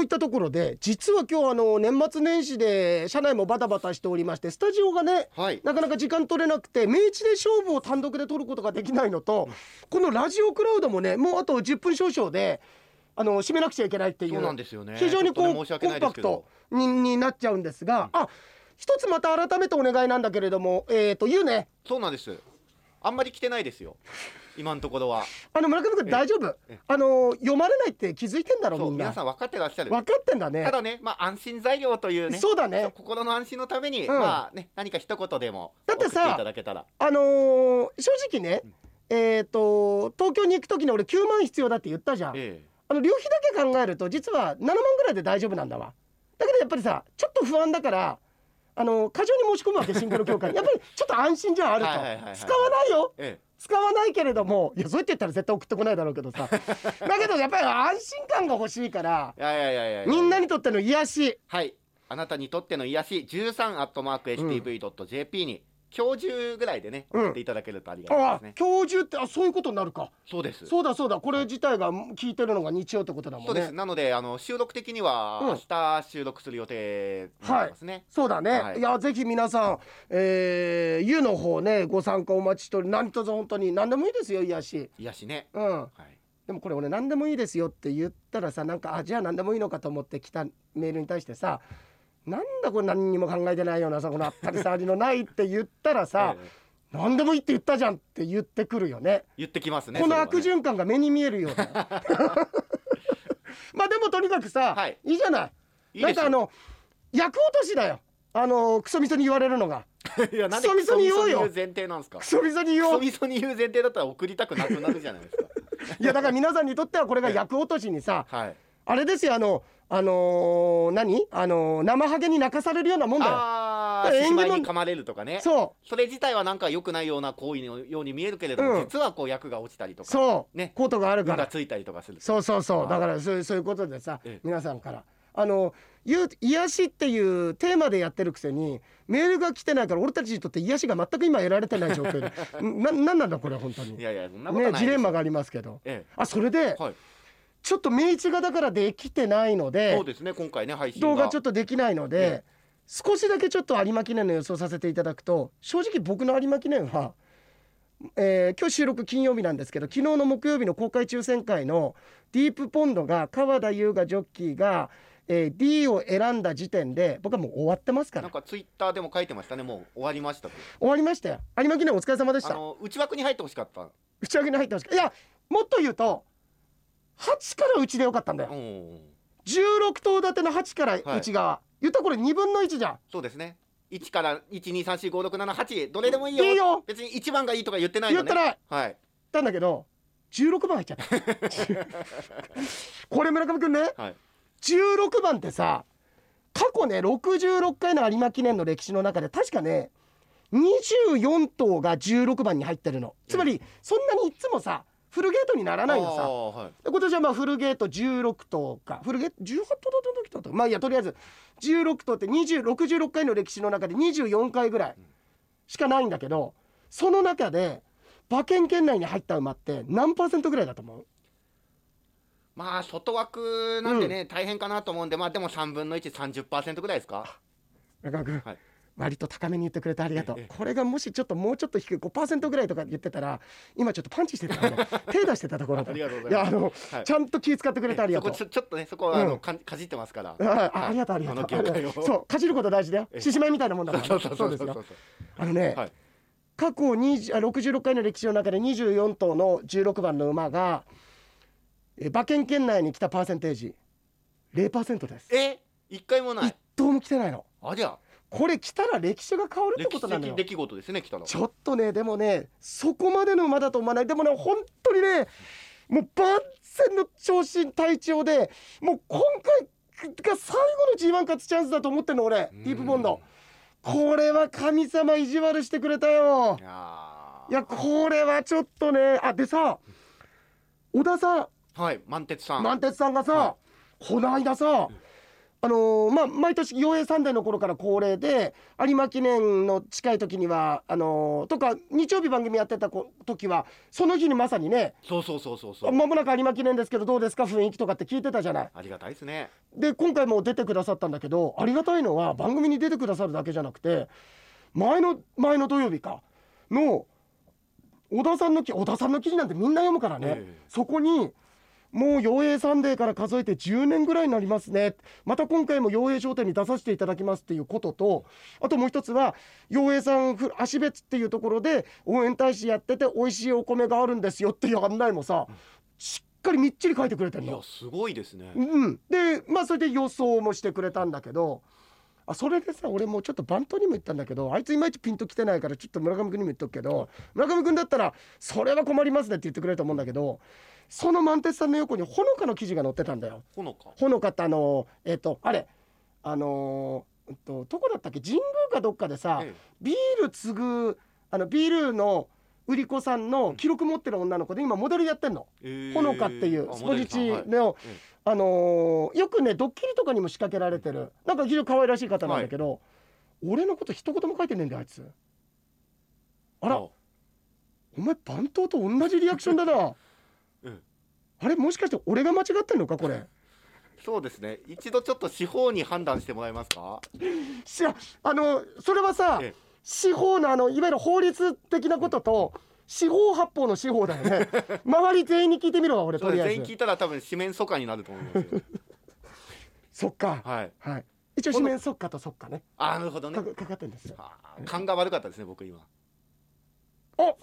といったところで実は今日あの年末年始で社内もバタバタしておりましてスタジオがねはい。なかなか時間取れなくて明治で勝負を単独で取ることができないのとこのラジオクラウドもねもうあと10分少々であの締めなくちゃいけないっていうそうなんですよね。非常にこう、ねコンパクトにになっちゃうんですが、あ一つまた改めてお願いなんだけれどもえっ、と言うね。そうなんですあんまり来てないですよ。今のところは。あの村上君大丈夫？ええ。あの読まれないって気づいてんだろそうみんな。皆さん分かってらっしゃる。分かってんだね。ただねまあ安心材料というねそうだね。心の安心のために、うん。まあね何か一言でもだってさ送っていただけたら。あのー正直ね、えっ、と東京に行く時に俺9万必要だって言ったじゃん、えあの旅費だけ考えると実は7万ぐらいで大丈夫なんだわ。だけどやっぱりさちょっと不安だからあの過剰に申し込むわけシンクロ協会に。やっぱりちょっと安心じゃんあると。はいはいはいはい使わないよ。ええ。使わないけれども。いやそうやって言ったら絶対送ってこないだろうけどさ。だけどやっぱり安心感が欲しいからえいやいやいやいやいや。みんなにとっての癒し。はい。あなたにとっての癒し。13アットマーク HTV.jp に、今日中ぐらいでねうん。送っていただけるとありがたいあですね、教授ってあそういうことになるか。そうです。そうだそうだ。これ自体が聞いてるのが日曜ってことだもそうんでねす。なのであの収録的にはうん。明日収録する予定になってますね、そうだね、はい。い、やぜひ皆さん、えー、湯の方ねご参加お待ちしており何卒本当に何でもいいですよ癒し。癒しね。うん。はい。でもこれ俺何でもいいですよって言ったらさなんかあじゃあ何でもいいのかと思って来たメールに対してさなんだこれ何にも考えてないようなさこのあったり障りのないって言ったらさ、ええ。何でもいいって言ったじゃんって言ってくるよね。言ってきますねこの悪循環が目に見えるような。まあでもとにかくさ、はい。いいじゃない。なんかあの役落としだよ。あのクソみそに言われるのが。いやなんでクソみそに言おうよ。クソみそに言う前提なんですか？クソみそに言クソおうみそに言う前提だったら送りたくなくなるじゃないですか。いやだから皆さんにとってはこれが役落としにさはいあれですよあのあのー何？あのー生ハゲに泣かされるようなもんだよ。ああ縁起に噛まれるとかね。そそれ自体はなんか良くないような行為のように見えるけれども、うん。実はこう役が落ちたりとかうそう、ね。コートがあるから。ついたりとかするそうそうそう。はいだからそうい。うそういうことでさええ。皆さんから。あのゆ癒しっていうテーマでやってるくせにメールが来てないから俺たちにとって癒しが全く今得られてない状況でん ななんなんだこれ本当に。いやいやそんなことないねジレンマがありますけど。えあそれでえはいちょっと明治がだからできてないのでそうですね今回ね配信が。動画ちょっとできないので、え少しだけちょっと有馬記念の予想させていただくと正直僕の有馬記念は、えー今日収録金曜日なんですけど昨日の木曜日の公開抽選会のディープポンドが川田優雅ジョッキーが、えー D を選んだ時点で僕はもう終わってますから。なんかツイッターでも書いてましたねもう終わりましたと。終わりましたよ。有馬記念お疲れ様でした。あの内枠に入ってほしかった。打ち上げに入ってますかいやもっと言うと8から内でよかったんだよ。うん。16頭立ての8から内側、言ったらこれ2分の1じゃん。そうですね。1から1234567どれでもいいよ。いいよ。別に1番がいいとか言ってないよね。言ってない。はい。たんだけど16番入っちゃった。これ村上くんね。はい。16番ってさ過去ね66回の有馬記念の歴史の中で確かね24頭が16番に入ってるの。つまりそんなにいつもさフルゲートにならないのさ。はい。で今年はまあフルゲート16頭か。フルゲート18頭だった時だったまあいいやとりあえず16頭って20 66回の歴史の中で24回ぐらいしかないんだけどその中で馬券圏内に入った馬って何パーセントぐらいだと思う？まあ外枠なんでね、大変かなと思うんでまあでも3分の130%ぐらいですか？中川君、はい割と高めに言ってくれてありがとう。ええ。これがもしちょっともうちょっと低い5%ぐらいとか言ってたら今ちょっとパンチしてた 手出してたところだありがとうございます。やあの、はい。ちゃんと気遣ってくれてありがとう。ちょちょっとねそこはあの、うん。かかじってますから。ああありがとうありがとう。そうかじること大事だよ。ええ。獅子舞みたいなもんだから、ね、そうそうそう。ですよ。あのね、はい。過去20あ66回の歴史の中で24頭の16番の馬がえ馬券圏内に来たパーセンテージ。0%です。え？一回もな一い頭も来てないの。ありゃこれ来たら歴史が変わるってことなのよ。的出来事ですね来たのちょっとねでもねそこまでの馬だと思わないでもね本当にねもう万全の長身体調でもう今回が最後の G1 勝つチャンスだと思ってんの俺ディープボンド。これは神様意地悪してくれたよ。いやこれはちょっとねあでさ小田さん。はい満鉄さん、満鉄さんがさ、はこの間さあのーまあ毎年陽平サンデーの頃から恒例で有馬記念の近い時にはあのーとか日曜日番組やってたこ時はその日にまさにねそうそうそうそうそう。まもなく有馬記念ですけどどうですか？雰囲気とかって聞いてたじゃない？ありがたいですね。で今回も出てくださったんだけどありがたいのは番組に出てくださるだけじゃなくて前の前の土曜日かの小田さんの記小田さんの記事なんてみんな読むからね、ええ。そこにもう陽平サンデーから数えて10年ぐらいになりますね。また今回も陽平商店に出させていただきますっていうこととあともう一つは陽平さんふ芦別っていうところで応援大使やってて美味しいお米があるんですよっていう案内もさしっかりみっちり書いてくれてるの。いやすごいですね。うん、でまあそれで予想もしてくれたんだけどあそれでさ俺もうちょっとバントにも言ったんだけどあいついまいちピンときてないからちょっと村上君にも言っとくけど村上君だったら「それは困りますね」って言ってくれると思うんだけどその満鉄さんの横にほのかの記事が載ってたんだよ。ほのか。ほのかってあのえっ、とあれあのーうんとどこだったっけ？神宮かどっかでさ、え。ビール継ぐあのビールの売り子さんの記録持ってる女の子で今モデルやってんの。えほのかっていう。あスポジチモデルさん。はい。あのーよくねドッキリとかにも仕掛けられてる。なんか非常に可愛らしい方なんだけど、俺のこと一言も書いてねえんだよあいつ。あら。お前番頭と同じリアクションだな。うん。あれもしかして俺が間違ってんのかこれ？そうですね。一度ちょっと司法に判断してもらえますか？しやあのそれはさええ司法のあのいわゆる法律的なことと司法発法の司法だよね。周り全員に聞いてみろわ俺とりあえず。全員聞いたら多分四面楚歌になると思いますよ。そっか。はい。はい。一応四面そっかとそっかね。あーなるほどね。かかかってんですよ。勘が悪かったですね僕今。あ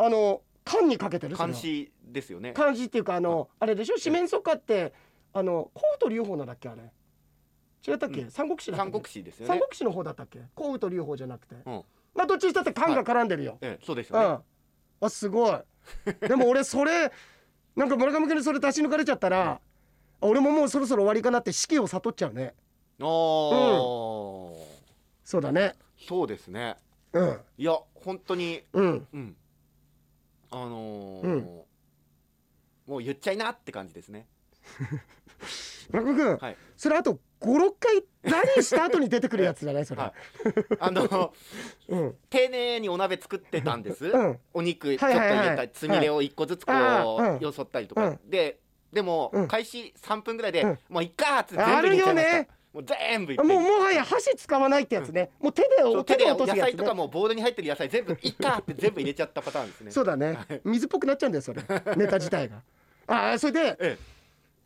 あの缶にかけてる監視ですよね。漢字っていうかあのあ。れでしょ？四面楚歌ってあの甲と龍法なんだっけあれ違ったっけ、うん。三国志三け？国志ですよね。三国志の方だったっけ？甲と龍法じゃなくて、うん。まあどっちにしたって漢が絡んでるよ、ええそうですうん。よねあすごい。でも俺それなんか村上君にそれ出し抜かれちゃったら、俺ももうそろそろ終わりかなって死期を悟っちゃうね。おー。そうだね。そうですね。うん。いや本当にうん。うん。あのーうん。もう言っちゃいなって感じですね 村上君、はい。それあと56回何した後に出てくるやつじゃない？それ、はい。あの うん。丁寧にお鍋作ってたんです、うん。お肉ちょっとはいはい。はい入れたりつみれを一個ずつこあーうよそったりとか、ででも、うん。開始3分ぐらいで、うん。もういっかーっつってある全部入れちゃいました。よね。もう全部もうもはや箸使わないってやつね、もう手でそう手で手で落とすやつね。野菜とかもボウルに入ってる野菜全部いっかーって全部入れちゃったパターンですね。そうだね。水っぽくなっちゃうんだよそれ。ネタ自体が。ああそれでえ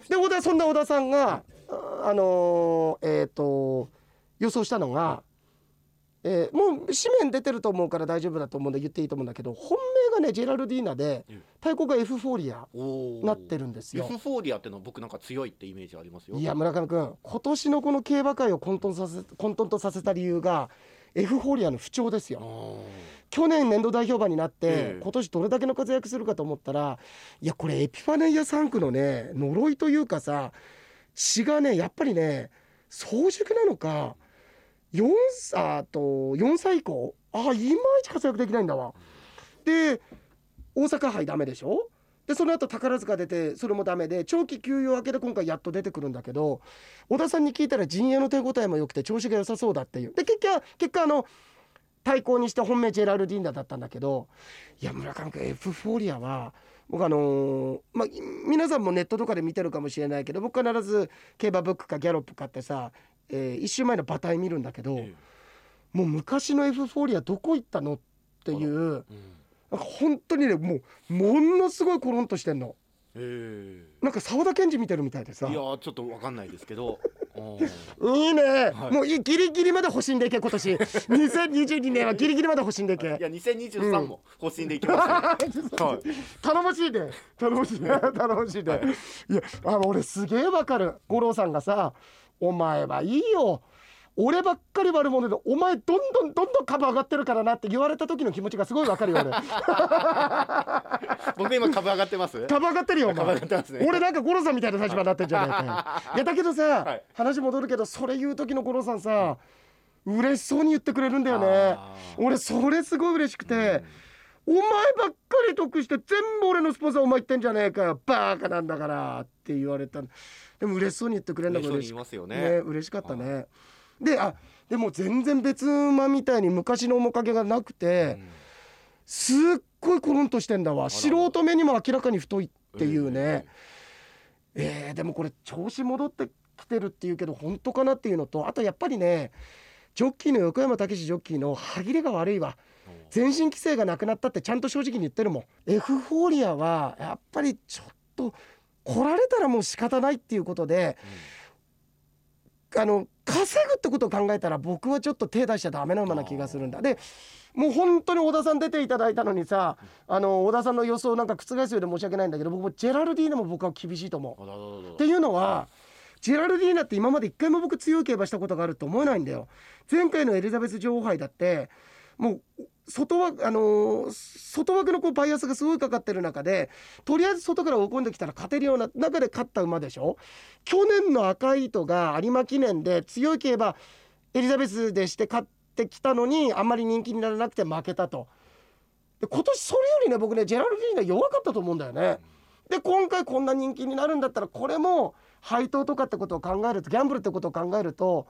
で小田そんな小田さんがああのーえっ、と予想したのが、えーもう紙面出てると思うから大丈夫だと思うんで言っていいと思うんだけど本命がねジェラルディーナでうん。太鼓がエフフォーリアなってるんですよ。エフフォーリアってのは僕なんか強いってイメージありますよ。いや村上君今年のこの競馬界を混沌させ混沌とさせた理由がエフフォーリアの不調ですよ。去年年度代表馬になって、ええ。今年どれだけの活躍するかと思ったらいやこれエピファネイア3区のね呪いというかさ血がねやっぱりね早熟なのか4あと4歳以降あいまいち活躍できないんだわ。で大阪杯ダメでしょ？でその後宝塚出てそれもダメで長期休養明けで今回やっと出てくるんだけど小田さんに聞いたら陣営の手応えも良くて調子が良さそうだっていう。で結果結果あの対抗にして本命ジェラルディーナだったんだけどいや村上君エフフォーリアは僕あのーまあ皆さんもネットとかで見てるかもしれないけど僕必ず競馬ブックかギャロップ買ってさ、えー、1週前の馬体見るんだけど、えもう昔のエフフォーリアどこ行ったのっていうえうんなんか本当にねもうものすごいコロンとしてんの。え。なんか澤田研二見てるみたいでさ。えいやーちょっとわかんないですけど。いいね、はい。もういギリギリまで欲しんでいけ今年。2022年はギリギリまで欲しんでいけ。い。や2023も方針でいきますよ、はい。頼もしいね頼もしいね。頼もしいね、い、やあ俺すげえわかる。五郎さんがさ「お前はいいよ俺ばっかり悪者でお前どんどんどんどん株上がってるからな」って言われた時の気持ちがすごいわかるよ俺。僕今株上がってます？株上がってるよお株前ね。俺なんか五郎さんみたいな立場になってんじゃないかよ。い。やだけどさ、はい。話戻るけどそれ言う時の五郎さんさ嬉しそうに言ってくれるんだよね。俺それすごい嬉しくて、お前ばっかり得して全部俺のスポンサーお前言ってんじゃねえかよ。バーカなんだからって言われた。だでも嬉しそうに言ってくれるのが嬉しね。嬉しかったねであでも全然別馬みたいに昔の面影がなくて、うんすっごいコロンとしてんだわ。ら。素人目にも明らかに太いっていうね、えーでもこれ調子戻ってきてるっていうけど本当かなっていうのとあとやっぱりねジョッキーの横山武史ジョッキーの歯切れが悪いわ。全身規制がなくなったってちゃんと正直に言ってるもん。エフフォーリアはやっぱりちょっと来られたらもう仕方ないっていうことであの稼ぐってことを考えたら僕はちょっと手出しちゃダメな馬な気がするんだ。でもう本当に小田さん出ていただいたのにさあの小田さんの予想なんか覆すようで申し訳ないんだけど僕もジェラルディーナも僕は厳しいと思う。っていうのはジェラルディーナって今まで一回も僕強い競馬したことがあると思えないんだよ。前回のエリザベス女王杯だってもう外枠あの外枠のこうバイアスがすごいかかってる中でとりあえず外から追い込んできたら勝てるような中で勝った馬でしょ？去年の赤い糸が有馬記念で強い競馬エリザベスでして勝ってきたのにあんまり人気にならなくて負けたとで今年それよりね僕ねジェラルディーナ弱かったと思うんだよね。で今回こんな人気になるんだったらこれも配当とかってことを考えるとギャンブルってことを考えると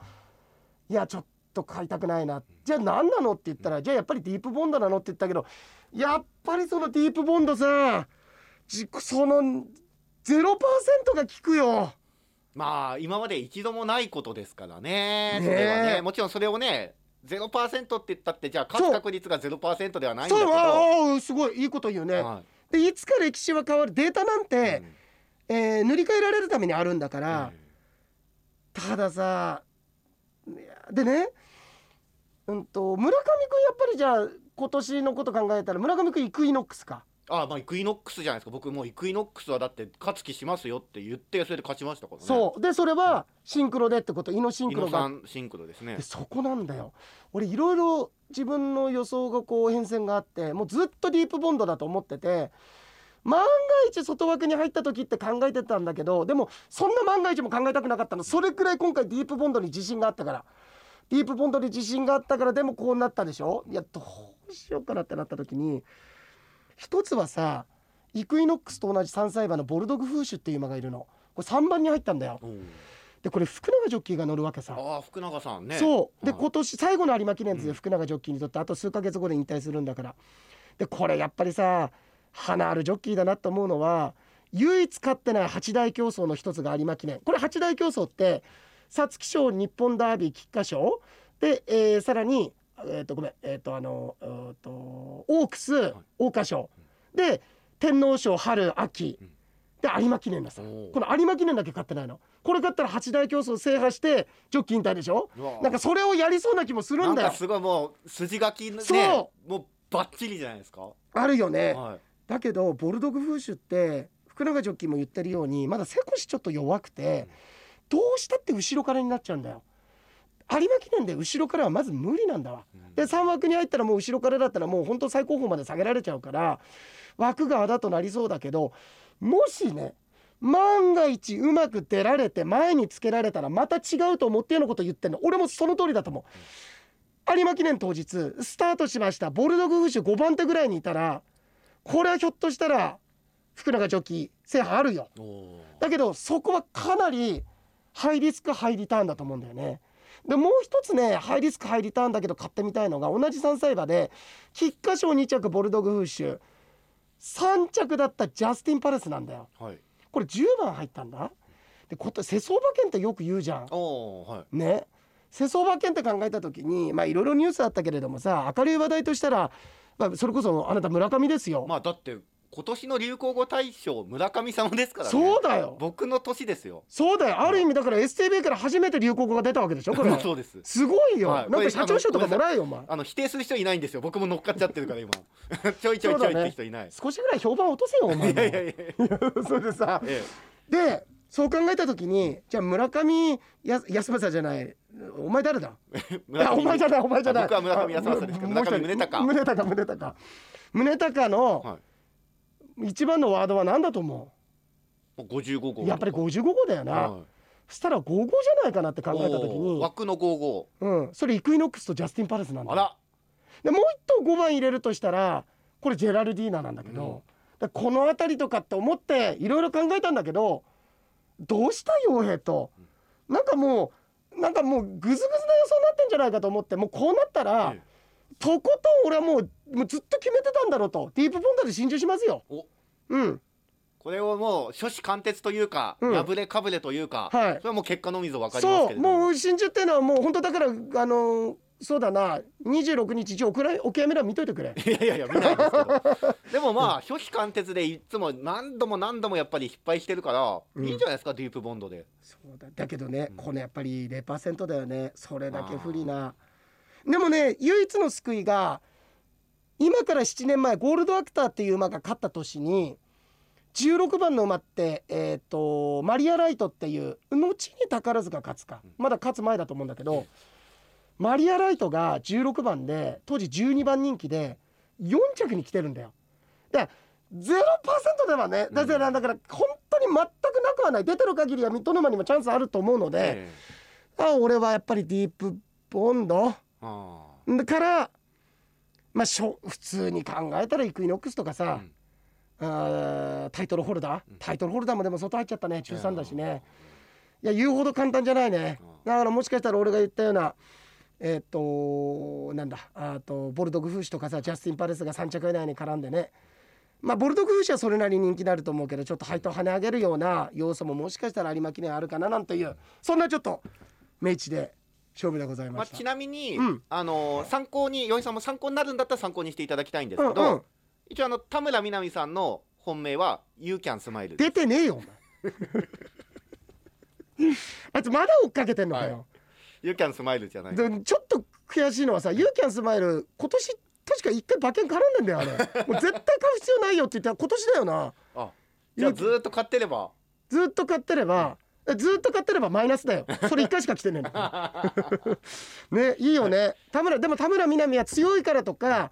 いやちょっと買いたくないな。じゃあ何なのって言ったらじゃあやっぱりディープボンドなのって言ったけどやっぱりそのディープボンドさじその0%が効くよ。まあ今まで一度もないことですからね。それはねもちろんそれをね0%って言ったってじゃあ勝つ確率が0%ではないんだそうけどああすごいいいこと言うね。はでいつか歴史は変わるデータなんいて、うん。えー塗り替えられるためにあるんだから。うん。たださでねうんと村上君やっぱりじゃあ今年のこと考えたら村上君イクイノックスか。あまあイクイノックスじゃないですか。僕もうイクイノックスはだって勝つ気しますよって言ってそれで勝ちましたからね。そう。でそれはシンクロでってこと。イノシンイクロが。ノさんシンクロですね。でそこなんだよ。俺いろいろ自分の予想がこう変遷があってもうずっとディープボンドだと思ってて万が一外枠に入った時って考えてたんだけどでもそんな万が一も考えたくなかったの。それくらい今回ディープボンドに自信があったからディープボンドに自信があったからでもこうなったでしょ？いやどうしようかなってなった時に一つはさイクイノックスと同じ3歳馬のボルドグフーシュっていう馬がいるの。これ3番に入ったんだよ。でこれ福永ジョッキーが乗るわけさ。ああ福永さんね。そう。ではい。今年最後の有馬記念ですよ、うん。福永ジョッキーにとって。あと数ヶ月後で引退するんだから。でこれやっぱりさ花あるジョッキーだなと思うのは唯一勝ってない八大競争の一つが有馬記念。これ八大競争って皐月賞日本ダービー菊花賞。で、えーさらにえっ、とごめんえっ、とあのえーとオークス桜花賞。で天皇賞春秋。うん。で有馬記念ださ。この有馬記念だけ勝ってないの。これ勝ったら八大競争制覇してジョッキー引退でしょ。なんかそれをやりそうな気もするんだよ。なんかすごいもう筋書きねそもうバッチリじゃないですか。あるよね。はい。だけどボルドグフーシュって福永ジョッキーも言ってるようにまだ背腰ちょっと弱くてどうしたって後ろからになっちゃうんだよ。有馬記念で後ろからはまず無理なんだわ。うん。で3枠に入ったらもう後ろからだったらもう本当最高峰まで下げられちゃうから枠があだとなりそうだけどもしね万が一うまく出られて前につけられたらまた違うと思ってようなこと言ってんの俺もその通りだと思う。有馬記念当日スタートしました。ボルドグフーシュ5番手ぐらいにいたらこれはひょっとしたら福永ジョッキー制覇あるよ。だけどそこはかなりハイリスクハイリターンだと思うんだよね。でもう一つねハイリスクハイリターンだけど買ってみたいのが同じ3歳馬で菊花賞2着ボルドグフーシュ3着だったジャスティン・パレスなんだよ。はい。これ10番入ったんだ。でこと世相馬券ってよく言うじゃん。はい。ね。世相馬券って考えた時にまあいろいろニュースあったけれどもさ明るい話題としたら、まあ、それこそあなた村上ですよ、まあだって今年の流行語大賞村上様ですからね。そうだよ。僕の年ですよ。そうだよ。ある意味だから STB から初めて流行語が出たわけでしょこれ。そうです。すごいよ、はい。なんか社長賞とかもらえよお前。あの否定する人いないんですよ。僕も乗っかっちゃってるから今。ちょいちょいちょいって人いない、少しぐらい評判落とせよお前も。いやいやいや。いやそれでさ。えでそう考えた時にじゃあ村上や安政じゃない。お前誰だ？お前じゃないお前じゃない。僕は村上康政ですけど村上宗隆。宗隆宗隆。宗隆のはい一番のワードは何だと思もう55号。うやっぱり55号だよな、はい。そしたら55じゃないかなって考えた時に、枠の55うん、それイクイノックスとジャスティン・パレスなんだよ。あら。でもう一頭5番入れるとしたらこれジェラルディーナなんだけど、うん。この辺りとかって思っていろいろ考えたんだけどどうした陽平と？なんかもうなんかもうグズグズな予想になってんじゃないかと思ってもうこうなったら、ええとことん俺はもうもうずっと決めてたんだろうと。ディープポンドで心中しますよ。お。うん。これをもう初子貫徹というか、うん。破れかぶれというか、はい。それはもう結果のみぞ分かりますそうけれども。もう心中っていうのはもう本当だからあのそうだな。26日一応おくらいお悔やみ欄見といてくれ。いやいやいや見ないですけど。でもまあ初期貫徹でいつも何度も何度もやっぱり失敗してるから、うん。いいんじゃないですかディープボンドで。そうだ。だけどね、うん。このやっぱり0%だよね。それだけ不利なでもね唯一の救いが今から7年前ゴールドアクターっていう馬が勝った年に16番の馬って、えー、とマリア・ライトっていう後に宝塚勝つか。まだ勝つ前だと思うんだけど、マリア・ライトが16番で当時12番人気で4着に来てるんだよ。で0%ではねだからだから本当に全くなくはない。出てる限りは水戸沼にもチャンスあると思うので、え。あ俺はやっぱりディープボンドだからまあしょ普通に考えたらイクイノックスとかさ、あータイトルホルダー？うん。タイトルホルダーもでも外入っちゃったね中3だしね。いや言うほど簡単じゃないね。うだからもしかしたら俺が言ったようなえっ、となんだあとボルドグフーシとかさジャスティン・パレスが3着以内に絡んでね。まあボルドグフーシはそれなりに人気になると思うけどちょっと配当跳ね上げるような要素ももしかしたら有馬記念あるかななんていうそんなちょっと明治で勝負でございまあ、ました。ちなみに、うん。あの参考にヨイさんも参考になるんだったら参考にしていただきたいんですけど、うんうん。一応あの田村みな実さんの本命は「You Can Smile」出てねえよお前。あいつまだ追っかけてんのかよ、You Can Smile」じゃない。でちょっと悔しいのはさ「ユーキャンスマイル今年確か一回馬券絡んでんだよあれ。もう絶対買う必要ないよって言ったら今年だよな。あじゃあずーっと買ってれば。ずっと買ってればえずっと買ってればマイナスだよ。それ一回しか来てねえんだから。ねいいよね。田村でも田村みな実は強いからとか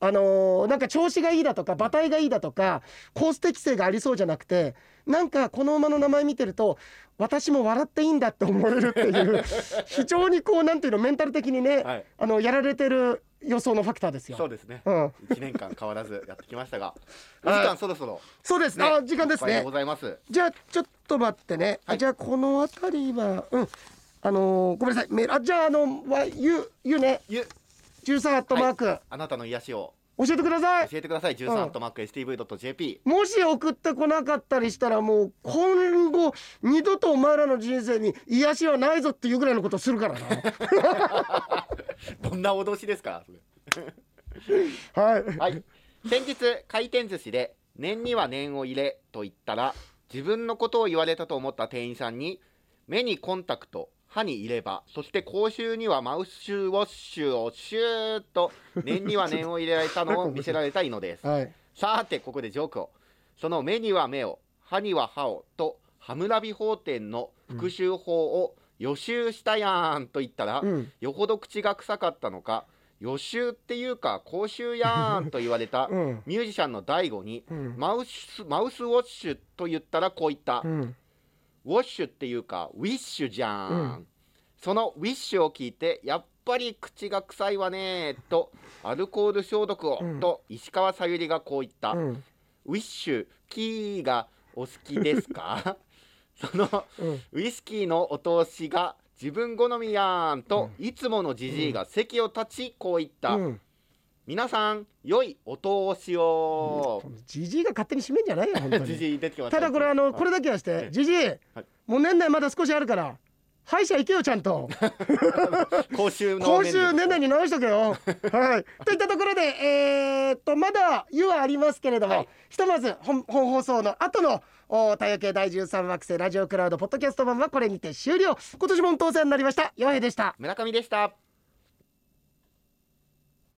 あのーなんか調子がいいだとか馬体がいいだとかコース適性がありそうじゃなくてなんかこの馬の名前見てると私も笑っていいんだって思えるっていう 非常にこうなんていうのメンタル的にね、はい。あのやられてる予想のファクターですよ。そうですね。うん、1年間変わらずやってきましたが。お はい。時間そろそろ。そうです、ね。あ時間ですね。ご。ざいます。じゃあちょっと待ってね。はい。じゃあこの辺りはうん。あのーごめんなさい。メールあじゃああのわゆゆね。ゆ。13アットマーク、あなたの癒しを教えてください。教えてください13アットマーク STV.jp もし送ってこなかったりしたらもう今後二度とお前らの人生に癒しはないぞっていうぐらいのことするからな。どんな脅しですか？はい。はい先日回転寿司で念には念を入れと言ったら自分のことを言われたと思った店員さんに目にコンタクト歯に入れ歯そして口臭にはマウスウォッシュをシューッと念には念を入れられたのを 見せられたいのですはい。さてここでジョークをその目には目を歯には歯をとハムラビ法典の復習法を予習したやんと言ったら、うん。よほど口が臭かったのか予習っていうか口臭やんと言われたうん。ミュージシャンの大悟にうん。マウスマウスウォッシュと言ったらこう言った、うん。ウォッシュっていうかウィッシュじゃん、うん。そのウィッシュを聞いてやっぱり口が臭いわねとアルコール消毒を、うん。と石川さゆりがこう言った、うん。ウィッシュキーがお好きですか？そのうん。ウイスキーのお通しが自分好みやんと、いつものじじいが席を立ちこう言った、うん。皆さん良いお通しを、じじいが勝手に締めんじじゃないよ本当じに。た。ただこれあのこれだだけはしてええ。じじいはい。もう年内まだ少しあるから歯医者行けよちゃんと。公衆の今週年内に直しとけよ。はい。といったところでえーっとまだ湯はありますけれども、はい。ひとまず本本放送の後のお太陽系第13惑星ラジオクラウドポッドキャスト版はこれにて終了。今年も当選になりました。洋平でした。村上でした